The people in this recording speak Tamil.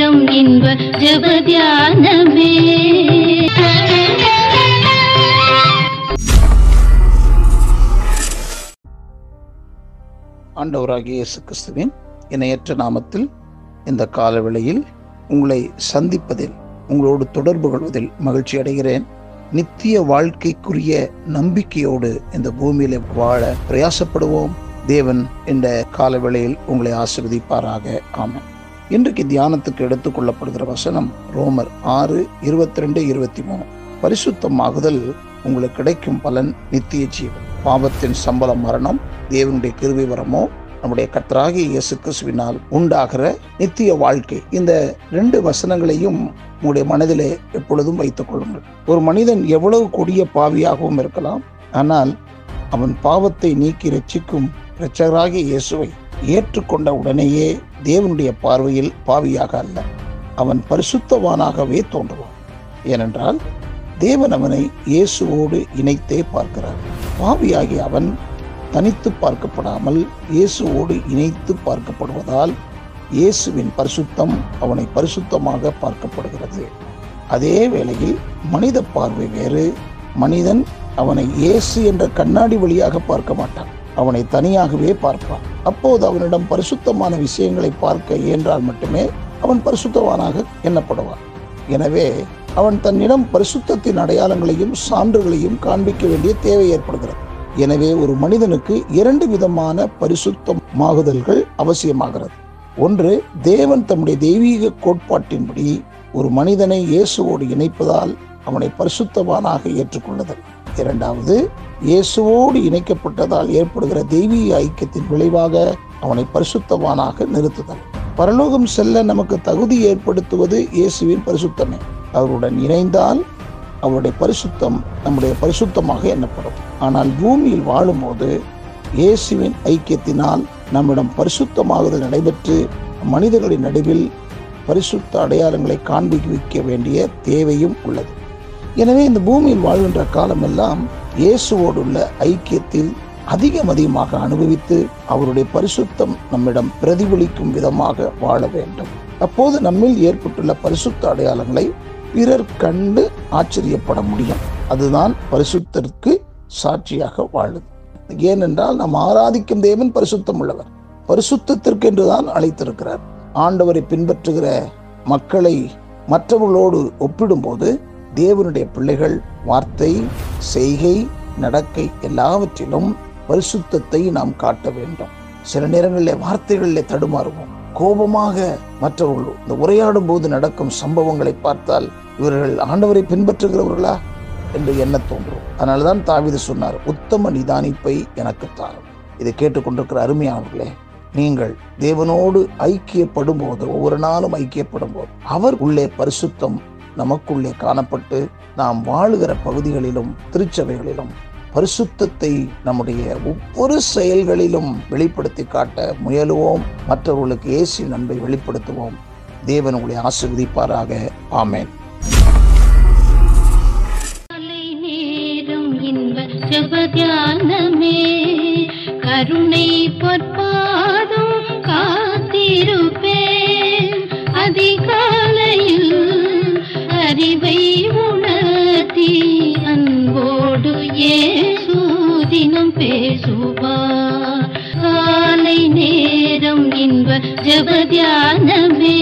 நேரம் இன்ப ஜபதியானமே ஆண்டவராகிய இயேசு கிறிஸ்துவின் இணையற்ற நாமத்தில் இந்த காலவேளையில் உங்களை சந்திப்பதில் உங்களோடு தொடர்பு கொள்வதில் மகிழ்ச்சி அடைகிறேன். நித்திய வாழ்க்கைக்குரிய நம்பிக்கையோடு இந்த பூமியில வாழ பிரயாசப்படுவோம். தேவன் இந்த காலவேளையில் உங்களை ஆசிர்வதிப்பாராக. ஆமாம் இன்றைக்கு தியானத்துக்கு எடுத்துக்கொள்ளப்படுகிற வசனம் ரோமர் ஆறு இருபத்தி ரெண்டு இருபத்தி மூணு பரிசுத்தமாகுதல் உங்களுக்கு கிடைக்கும் பலன் நித்திய ஜீவன். பாவத்தின் சம்பளம் மரணம் தேவனுடைய கிருவி வரமோ நம்முடைய கத்தராகிய இயேசு கிறிஸ்துவினால் உண்டாகிற நித்திய வாழ்க்கை. இந்த ரெண்டு வசனங்களையும் உங்களுடைய மனதிலே எப்பொழுதும் வைத்துக் கொள்ளுங்கள். ஒரு மனிதன் எவ்வளவு கொடிய பாவியாகவும் இருக்கலாம் ஆனால் அவன் பாவத்தை நீக்கி ரட்சிக்கும் இரட்சகராகிய இயேசுவை ஏற்றுக்கொண்ட உடனேயே தேவனுடைய பார்வையில் பாவியாக அல்ல. அவன் பரிசுத்தவானாகவே தோன்றுவான். ஏனென்றால் தேவன் அவனை இயேசுவோடு இணைத்தே பார்க்கிறார். பாவியாகிய அவன் தனித்து பார்க்கப்படாமல் இயேசுவோடு இணைத்து பார்க்கப்படுவதால் இயேசுவின் பரிசுத்தம் அவனை பரிசுத்தமாக பார்க்கப்படுகிறது. அதே வேளையில் மனித பார்வை வேறு. மனிதன் அவனை இயேசு என்ற கண்ணாடி வழியாக பார்க்க மாட்டான். அவனை தனியாகவே பார்ப்பான். அப்போது அவனிடம் பரிசுத்தமான விஷயங்களை பார்க்க இயன்றால் மட்டுமே அவன் பரிசுத்தவானாக எண்ணப்படுவான். எனவே அவன் தன்னிடம் பரிசுத்தத்தின் அடையாளங்களையும் சான்றுகளையும் காண்பிக்க வேண்டிய தேவை ஏற்படுகிறது. எனவே ஒரு மனிதனுக்கு இரண்டு விதமான பரிசுத்தமாகுதல்கள் அவசியமாகிறது. ஒன்று தேவன் தம்முடைய தெய்வீக கோட்பாட்டின்படி ஒரு மனிதனை இயேசுவோடு இணைப்பதால் அவனை பரிசுத்தவானாக ஏற்றுக்கொள்ளுதல். இரண்டாவது இயேசுவோடு இணைக்கப்பட்டதால் ஏற்படுகிற தெய்வீக ஐக்கியத்தின் விளைவாக அவனை பரிசுத்தவானாக நிறுத்துதல். பரலோகம் செல்ல நமக்கு தகுதி ஏற்படுத்துவது இயேசுவின் பரிசுத்தமே. அவருடன் இணைந்தால் அவருடைய பரிசுத்தம் நம்முடைய பரிசுத்தமாக எண்ணப்படும். ஆனால் பூமியில் வாழும்போது இயேசுவின் ஐக்கியத்தினால் நம்மிடம் பரிசுத்தமாகுதல் நடைபெற்று மனிதர்களின் நடுவில் பரிசுத்த அடையாளங்களை காண்பிக்க வேண்டிய தேவையும் உள்ளது. எனவே இந்த பூமியில் வாழ்கின்ற காலமெல்லாம் இயேசுவோடுள்ள ஐக்கியத்தில் அதிகம் அதிகமாக அனுபவித்து அவருடைய பரிசுத்தம் நம்மிடம் பிரதிபலிக்கும் விதமாக வாழ வேண்டும். அப்போது நம்மில் ஏற்பட்டுள்ள பரிசுத்த அடையாளங்களை பிறர் கண்டு ஆச்சரியப்பட முடியும். அதுதான் பரிசுத்திற்கு சாட்சியாக வாழுது ஏனென்றால் நாம் ஆராதிக்கும் தேவன் பரிசுத்தம் உள்ளவர் பரிசுத்தத்திற்கு என்றுதான் அழைத்திருக்கிறார். ஆண்டவரை பின்பற்றுகிற மக்களை மற்றவர்களோடு ஒப்பிடும்போது தேவனுடைய பிள்ளைகள் வார்த்தை செய்கை நடக்கை எல்லாவற்றிலும் பரிசுத்தத்தை நாம் காட்ட வேண்டும். சில நேரங்களில் வார்த்தைகளில் தடுமாறுவோம். கோபமாக மற்றவர்கள் இந்த உரையாடும் போது நடக்கும் சம்பவங்களை பார்த்தால் இவர்கள் ஆண்டவரை பின்பற்றுகிறவர்களா என்று எண்ண தோன்றும். அதனால்தான் தாவிது சொன்னார் உத்தம நிதானிப்பை எனக்கு தாரும். இதை கேட்டுக்கொண்டிருக்கிற அருமையானவர்களே நீங்கள் தேவனோடு ஐக்கியப்படும் போது ஒவ்வொரு நாளும் ஐக்கியப்படும் போது அவர் உள்ளே பரிசுத்தம் நமக்குள்ளே காணப்பட்டு நாம் வாழுகிற பகுதிகளிலும் திருச்சபைகளிலும் பரிசுத்தத்தை நம்முடைய ஒவ்வொரு செயல்களிலும் வெளிப்படுத்தி காட்ட முயலுவோம். மற்றவர்களுக்கு இயேசு நன்மை வெளிப்படுத்துவோம். தேவன் உங்களை ஆசிர்வதிப்பாராக. ஆமேன். காலை கருணை பொற்பாதம் காத்திருப்பேன். அதிகாலையில் அறிவை உணர்த்தி அன்போடு ஏசு தினம் பேசுவா காலை நேரம் இன்ப ஜபதியானமே